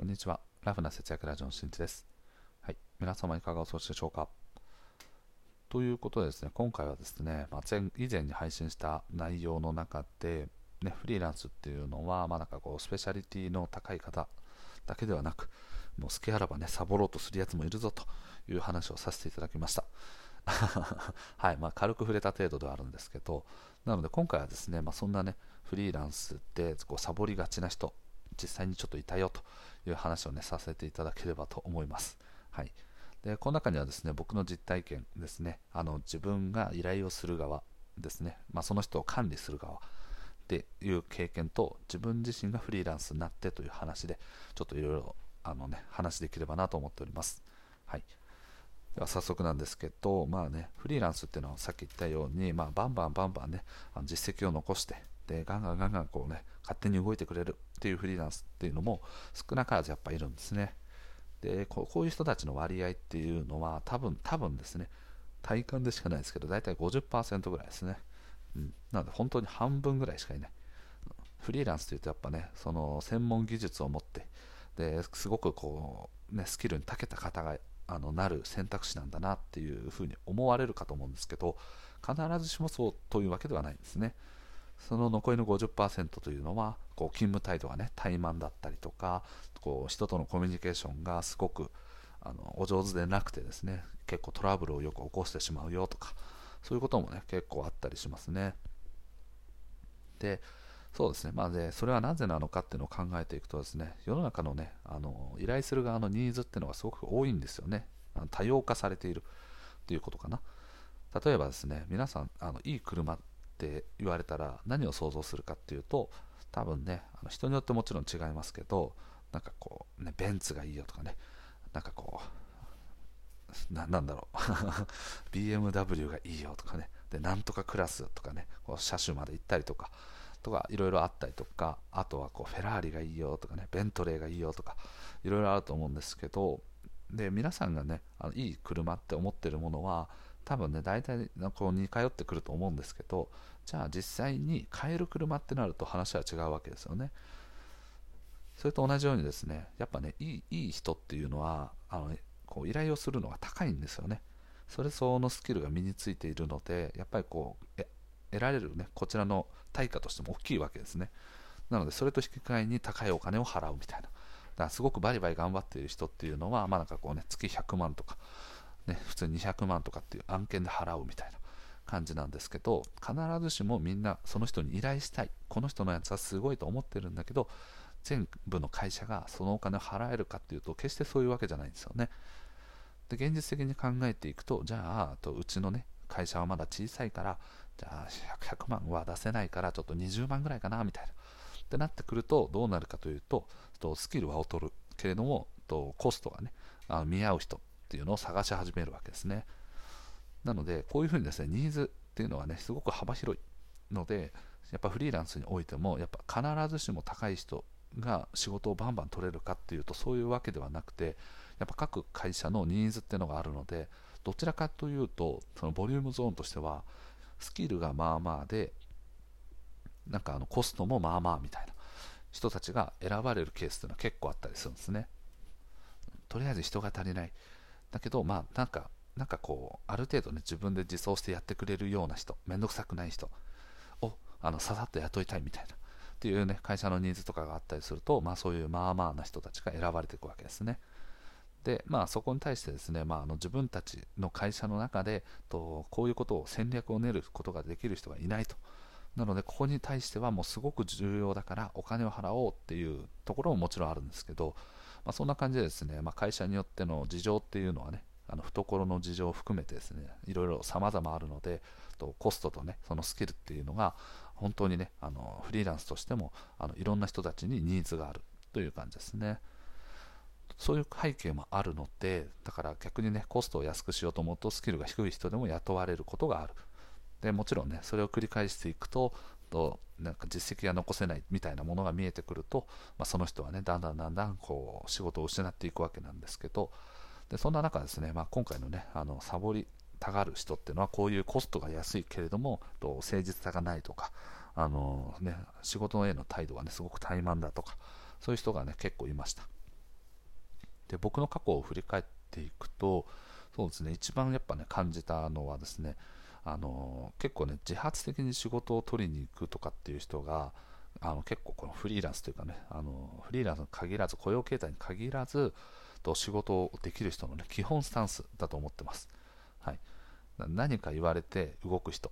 こんにちは。ラフな節約ラジオのしんちです。はい。皆様いかがお過ごしでしょうか？ということでですね、今回はですね、まあ、前以前に配信した内容の中で、ね、フリーランスっていうのは、まあ、なんかこう、スペシャリティの高い方だけではなく、もう好きあらばね、サボろうとするやつもいるぞという話をさせていただきました。はい、まあ、軽く触れた程度ではあるんですけど、なので今回はですね、まあ、そんなね、フリーランスでこうサボりがちな人、実際にちょっといたよという話をねさせていただければと思います。はい、でこの中にはですね僕の実体験ですねあの自分が依頼をする側ですね、まあ、その人を管理する側っていう経験と自分自身がフリーランスになってという話でちょっといろいろあのね話できればなと思っております。はい。では早速なんですけど、まあね、フリーランスっていうのはさっき言ったように、まあ、バンバンバンバンね、あの実績を残して、でガンガンガンガンこうね勝手に動いてくれるっていうフリーランスっていうのも少なからずやっぱいるんですね。でこういう人たちの割合っていうのは多分多分ですね。体感でしかないですけど大体50%ぐらいですね、うん、なので本当に半分ぐらいしかいない。フリーランスというとやっぱねその専門技術を持ってですごくこう、ね、スキルに長けた方があのなる選択肢なんだなっていうふうに思われるかと思うんですけど必ずしもそうというわけではないんですね。その残りの50%というのはこう勤務態度がね怠慢だったりとかこう人とのコミュニケーションがすごくあのお上手でなくてですね結構トラブルをよく起こしてしまうよとかそういうこともね結構あったりしますね。でそうですね、まあ、でそれはなぜなのかっていうのを考えていくとですね世の中のねあの依頼する側のニーズっていうのがすごく多いんですよね。多様化されているということかな。例えばですね皆さんあのいい車って言われたら何を想像するかっていうと多分ねあの人によってもちろん違いますけどなんかこうねベンツがいいよとかねなんかこうななんだろう。BMW がいいよとかねでなんとかクラスとかねこう車種まで行ったりとかとかいろいろあったりとかあとはこうフェラーリがいいよとかねベントレーがいいよとかいろいろあると思うんですけどで皆さんがねあのいい車って思ってるものは多分ね大体こう似通ってくると思うんですけどじゃあ実際に買える車ってなると話は違うわけですよね。それと同じようにですねやっぱねいいいい人っていうのはあのこう依頼をするのが高いんですよね。それ相応のスキルが身についているのでやっぱりこう得られるねこちらの対価としても大きいわけですね。なのでそれと引き換えに高いお金を払うみたいな。だからすごくバリバリ頑張っている人っていうのはまあなんかこうね月100万とかね、普通200万とかっていう案件で払うみたいな感じなんですけど必ずしもみんなその人に依頼したい。この人のやつはすごいと思ってるんだけど全部の会社がそのお金を払えるかっていうと決してそういうわけじゃないんですよね。で現実的に考えていくとじゃあとうちのね会社はまだ小さいからじゃあ 100, 100万は出せないからちょっと20万ぐらいかなみたいな。ってなってくるとどうなるかというとスキルは劣るけれどもとコストがねあの見合う人っていうのを探し始めるわけですね。なので、こういうふうにですね、ニーズっていうのはね、すごく幅広いので、やっぱフリーランスにおいても、やっぱ必ずしも高い人が仕事をバンバン取れるかっていうと、そういうわけではなくて、やっぱ各会社のニーズっていうのがあるので、どちらかというと、そのボリュームゾーンとしては、スキルがまあまあで、なんかあのコストもまあまあみたいな人たちが選ばれるケースっていうのは結構あったりするんですね。とりあえず人が足りない。だけど、まあ、なんか、なんかこう、ある程度ね、自分で自走してやってくれるような人、めんどくさくない人を、あの、ささっと雇いたいみたいな、っていうね、会社のニーズとかがあったりすると、まあ、そういうまあまあな人たちが選ばれていくわけですね。で、まあ、そこに対してですね、まあ、あの自分たちの会社の中でと、こういうことを戦略を練ることができる人がいないと。なので、ここに対してはもうすごく重要だから、お金を払おうっていうところももちろんあるんですけど、まあ、そんな感じでですね、まあ、会社によっての事情っていうのはね、あの懐の事情を含めてですね、いろいろ様々あるので、とコストとね、そのスキルっていうのが、本当にね、あのフリーランスとしてもあのいろんな人たちにニーズがあるという感じですね。そういう背景もあるので、だから逆にね、コストを安くしようと思うと、スキルが低い人でも雇われることがある。でもちろんね、それを繰り返していくと、となんか実績が残せないみたいなものが見えてくると、まあ、その人はねだんだんだんだんこう仕事を失っていくわけなんですけど。でそんな中ですね、まあ、今回のねあのサボりたがる人っていうのはこういうコストが安いけれどもと誠実さがないとかあの、ね、仕事への態度がねすごく怠慢だとかそういう人がね結構いました。で僕の過去を振り返っていくとそうですね一番やっぱね感じたのはですねあの結構ね自発的に仕事を取りに行くとかっていう人があの結構このフリーランスというかねあのフリーランスに限らず雇用形態に限らずと仕事をできる人の、ね、基本スタンスだと思ってます、はい、何か言われて動く人。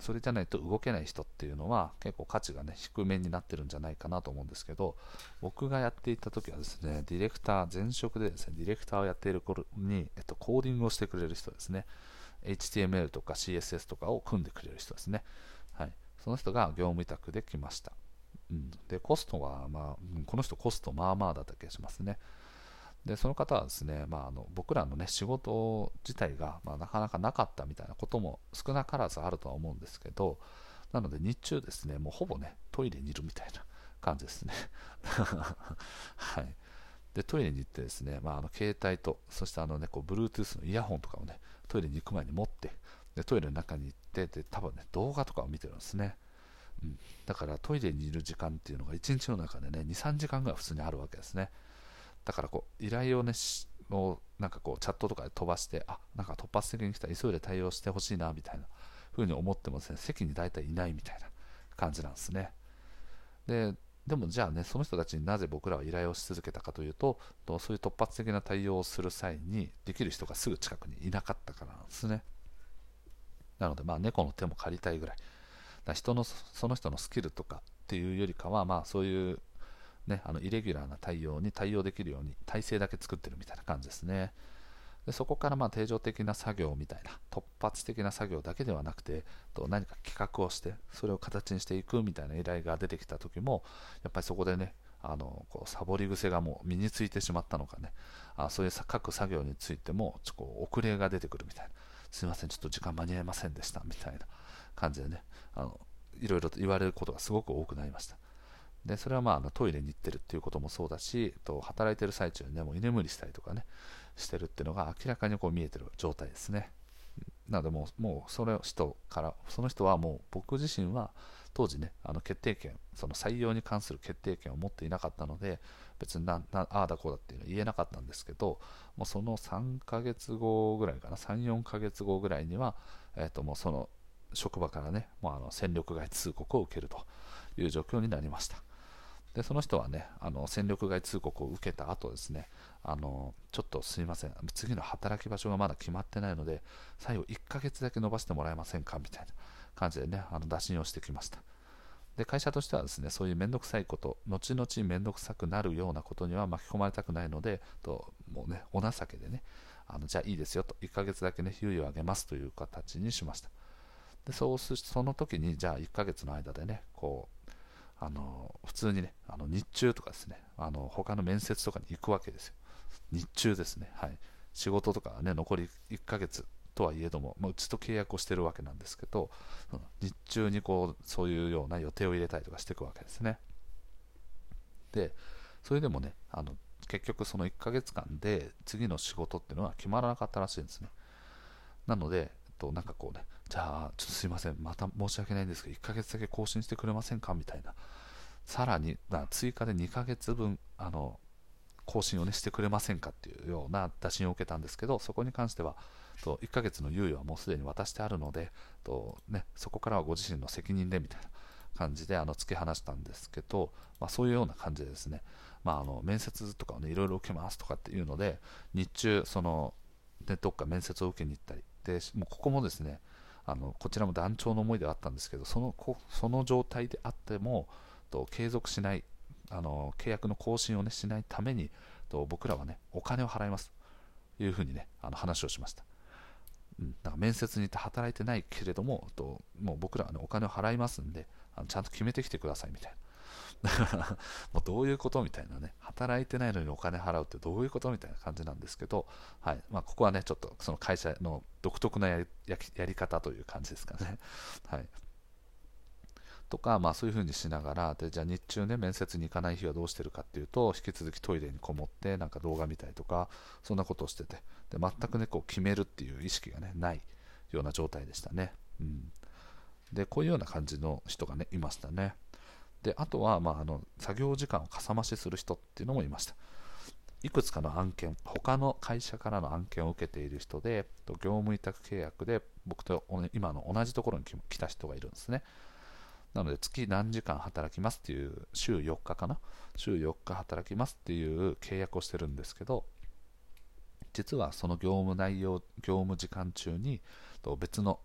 それじゃないと動けない人っていうのは結構価値がね低めになってるんじゃないかなと思うんですけど僕がやっていた時はですねディレクター前職でですねディレクターをやっている頃に、えっと、コーディングをしてくれる人ですね。HTML とか CSS とかを組んでくれる人ですね。はい。その人が業務委託で来ました、うん、でコストは、まあ、この人コストまあまあだった気がしますね。でその方はですね、まあ、あの僕らの、ね、仕事自体が、まあ、なかなかなかったみたいなことも少なからずあるとは思うんですけどなので日中ですねもうほぼねトイレにいるみたいな感じですね。はい。でトイレに行ってですね、まあ、あの携帯とそしてあの、ね、こう Bluetooth のイヤホンとかをねトイレに行く前に持ってでトイレの中に行ってで多分ね動画とかを見てるんですね、うん、だからトイレにいる時間っていうのが1日の中でね23時間ぐらい普通にあるわけですね。だからこう依頼をねをなんかこうチャットとかで飛ばしてあなんか突発的に来た急いで対応してほしいなみたいな風に思ってもですね席に大体いないみたいな感じなんですね。ででもじゃあねその人たちになぜ僕らは依頼をし続けたかというとそういう突発的な対応をする際にできる人がすぐ近くにいなかったからなんですねなのでまあ猫の手も借りたいぐらいだ人のその人のスキルとかっていうよりかはまあそういうね、あのイレギュラーな対応に対応できるように体制だけ作ってるみたいな感じですね。でそこからまあ定常的な作業みたいな突発的な作業だけではなくてと何か企画をしてそれを形にしていくみたいな依頼が出てきた時もやっぱりそこでねあのこうサボり癖がもう身についてしまったのかね。あそういう各作業についてもちょこう遅れが出てくるみたいな。すいませんちょっと時間間に合いませんでしたみたいな感じでねあのいろいろと言われることがすごく多くなりました。でそれはまああのトイレに行ってるっていうこともそうだしと働いてる最中にねもう居眠りしたりとかねしてるっていうのが明らかにこう見えてる状態ですね。なのでもうもうその人からその人はもう僕自身は当時ねあの決定権その採用に関する決定権を持っていなかったので別にななああだこうだっていうのは言えなかったんですけどもうその3ヶ月後ぐらいかな34ヶ月後ぐらいには、えー、ともうその職場からねもうあの戦力外通告を受けるという状況になりました。でその人はねあの戦力外通告を受けた後ですねあのちょっとすいません次の働き場所がまだ決まってないので最後1ヶ月だけ伸ばしてもらえませんかみたいな感じでねあの打診をしてきました。で会社としてはですねそういう面倒くさいこと後々面倒くさくなるようなことには巻き込まれたくないのでともうねお情けでねあのじゃあいいですよと1ヶ月だけね猶予をあげますという形にしました。でそうするその時にじゃあ1ヶ月の間でねこうあの普通にねあの日中とかですねあの他の面接とかに行くわけですよ。日中ですねはい。仕事とかね残り1ヶ月とはいえども、まあ、うちと契約をしてるわけなんですけど日中にこうそういうような予定を入れたりとかしていくわけですね。でそれでもねあの結局その1ヶ月間で次の仕事っていうのは決まらなかったらしいんですね。なのでとなんかこうねじゃあちょっとすいませんまた申し訳ないんですけど1ヶ月だけ更新してくれませんか？みたいなさらに追加で2ヶ月分あの更新を、ね、してくれませんかっていうような打診を受けたんですけどそこに関してはと1ヶ月の猶予はもうすでに渡してあるのでと、ね、そこからはご自身の責任でみたいな感じであの突き放したんですけど、まあ、そういうような感じでですね、まあ、あの面接とかを、ね、いろいろ受けますとかっていうので日中その、ね、どっか面接を受けに行ったりでもうここもですねあのこちらも団長の思いではあったんですけどそのその状態であってもと継続しないあの契約の更新を、ね、しないためにと僕らはねお金を払います。というふうにねあの話をしました、うん、なんか面接に行って働いてないけれどもともう僕らは、ね、お金を払いますんであのちゃんと決めてきてくださいみたいな。もうどういうことみたいなね、働いてないのにお金払うってどういうことみたいな感じなんですけど、はい。まあ、ここはね、ちょっとその会社の独特なやりやり方という感じですかね。はい。とか、まあ、そういうふうにしながらでじゃあ日中ね面接に行かない日はどうしてるかっていうと引き続きトイレにこもってなんか動画見たりとかそんなことをしててで全くねこう決めるっていう意識がねないような状態でしたね、うん、でこういうような感じの人がねいましたね。であとは、まあ、あの作業時間をかさ増しする人っていうのもいました。いくつかの案件、他の会社からの案件を受けている人で、業務委託契約で僕と今の同じところに来た人がいるんですね。なので月何時間働きますっていう週4日かな？週4日働きますっていう契約をしてるんですけど実はその業務内容業務時間中に別の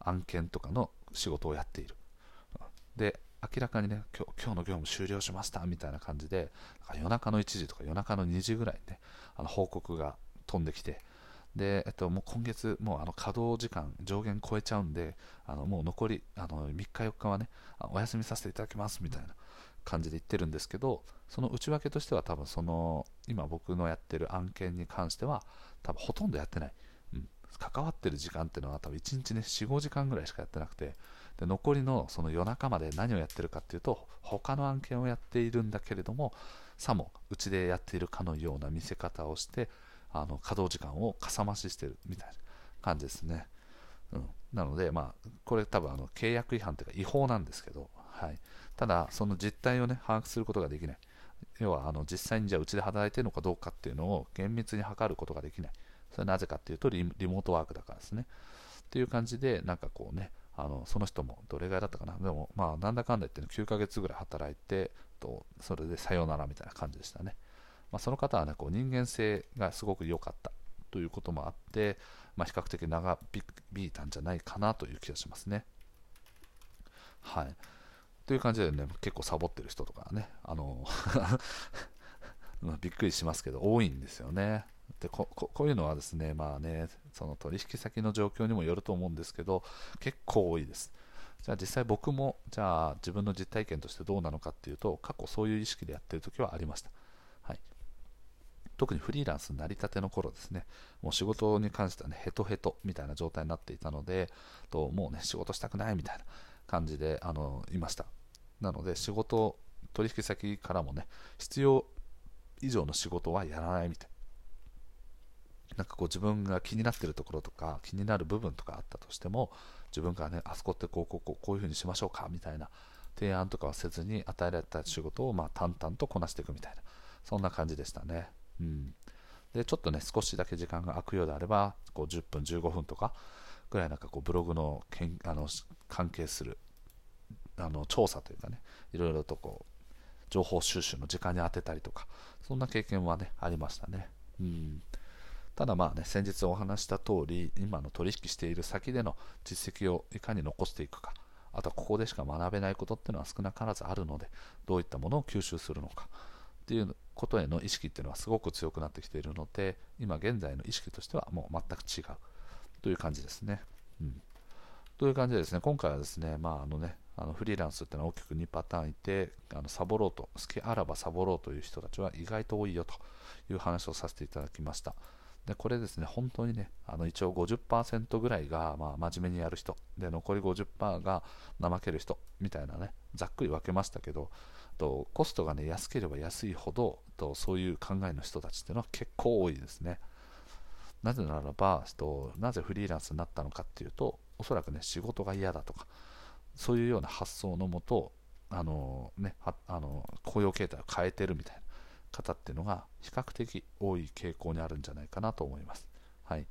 案件とかの仕事をやっている。で明らかにね今日今日の業務終了しましたみたいな感じで夜中の1時とか夜中の2時ぐらいにねあの報告が飛んできてで、えっと、もう今月、もうあの稼働時間上限超えちゃうんで、あのもう残りあの3日、4日はね、お休みさせていただきますみたいな感じで言ってるんですけど、その内訳としては、多分その今僕のやってる案件に関しては、多分ほとんどやってない。うん、関わってる時間っていうのは、多分1日ね、4、5時間ぐらいしかやってなくて、で残りのその夜中まで何をやってるかっていうと、他の案件をやっているんだけれども、さもうちでやっているかのような見せ方をして、あの稼働時間をかさ増ししてるみたいな感じですね。うん、なので、まあ、これ多分あの契約違反というか違法なんですけど、はい、ただ、その実態を、ね、把握することができない。要はあの実際にじゃあうちで働いているのかどうかっていうのを厳密に測ることができない。それなぜかっていうとリモートワークだからですね。っていう感じで、なんかこうね、あのその人もどれぐらいだったかな、でもまあなんだかんだ言って9ヶ月ぐらい働いて、とそれでさよならみたいな感じでしたね。まあ、その方は、ね、こう人間性がすごく良かったということもあって、まあ、比較的長引いたんじゃないかなという気がしますね。はい。という感じでね、結構サボってる人とかね、あの びっくりしますけど、多いんですよね。でここういうのはですね、まあね、その取引先の状況にもよると思うんですけど、結構多いです。じゃあ実際僕も、じゃあ自分の実体験としてどうなのかっていうと、過去そういう意識でやってる時はありました。はい特にフリーランスになりたての頃ですね、もう仕事に関してはね、ヘトヘトみたいな状態になっていたので、ともうね、仕事したくないみたいな感じで、あの、いました。なので、仕事、取引先からもね、必要以上の仕事はやらないみたいななんかこう自分が気になってるところとか気になる部分とかあったとしても自分からねあそこってこうこうこうこういう風にしましょうかみたいな提案とかはせずに与えられた仕事をまあ淡々とこなしていくみたいなそんな感じでしたね。うん、でちょっとね少しだけ時間が空くようであればこう10分15分とかぐらいなんかこうブログのけんあの関係するあの調査というかねいろいろとこう情報収集の時間に当てたりとかそんな経験はねありましたね、うん、ただまあね先日お話した通り今の取引している先での実績をいかに残していくかあとはここでしか学べないことっていうのは少なからずあるのでどういったものを吸収するのかっていうことへの意識っていうのはすごく強くなってきているので今現在の意識としてはもう全く違うという感じですね。うん、という感じでですね今回はですね,、まああのねあのフリーランスっていうのは大きく2パターンいてあのサボろうと好きあらばサボろうという人たちは意外と多いよという話をさせていただきました。でこれですね、本当にね、あの一応50%ぐらいが、まあ、真面目にやる人、で残り50%が怠ける人みたいなね、ざっくり分けましたけど、とコストが、ね、安ければ安いほどとそういう考えの人たちっていうのは結構多いですね。なぜならばとなぜフリーランスになったのかっていうとおそらくね仕事が嫌だとかそういうような発想のもとあの、ね、あの雇用形態を変えてるみたいな方っていうのが比較的多い傾向にあるんじゃないかなと思います。はい、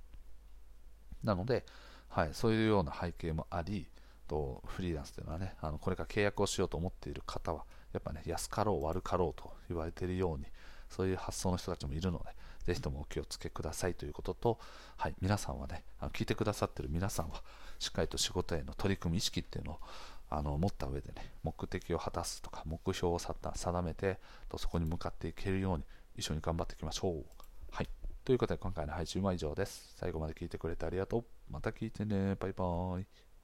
なので、はい、そういうような背景もありとフリーランスというのはねあのこれから契約をしようと思っている方はやっぱね、安かろう悪かろうと言われているように、そういう発想の人たちもいるので、ぜひともお気をつけくださいということと、はい、皆さんはね、聞いてくださってる皆さんは、しっかりと仕事への取り組み意識っていうのをあの持った上でね、目的を果たすとか、目標を定めてと、そこに向かっていけるように、一緒に頑張っていきましょう。はい。ということで、今回の配信は以上です。最後まで聞いてくれてありがとう。また聞いてね。バイバーイ。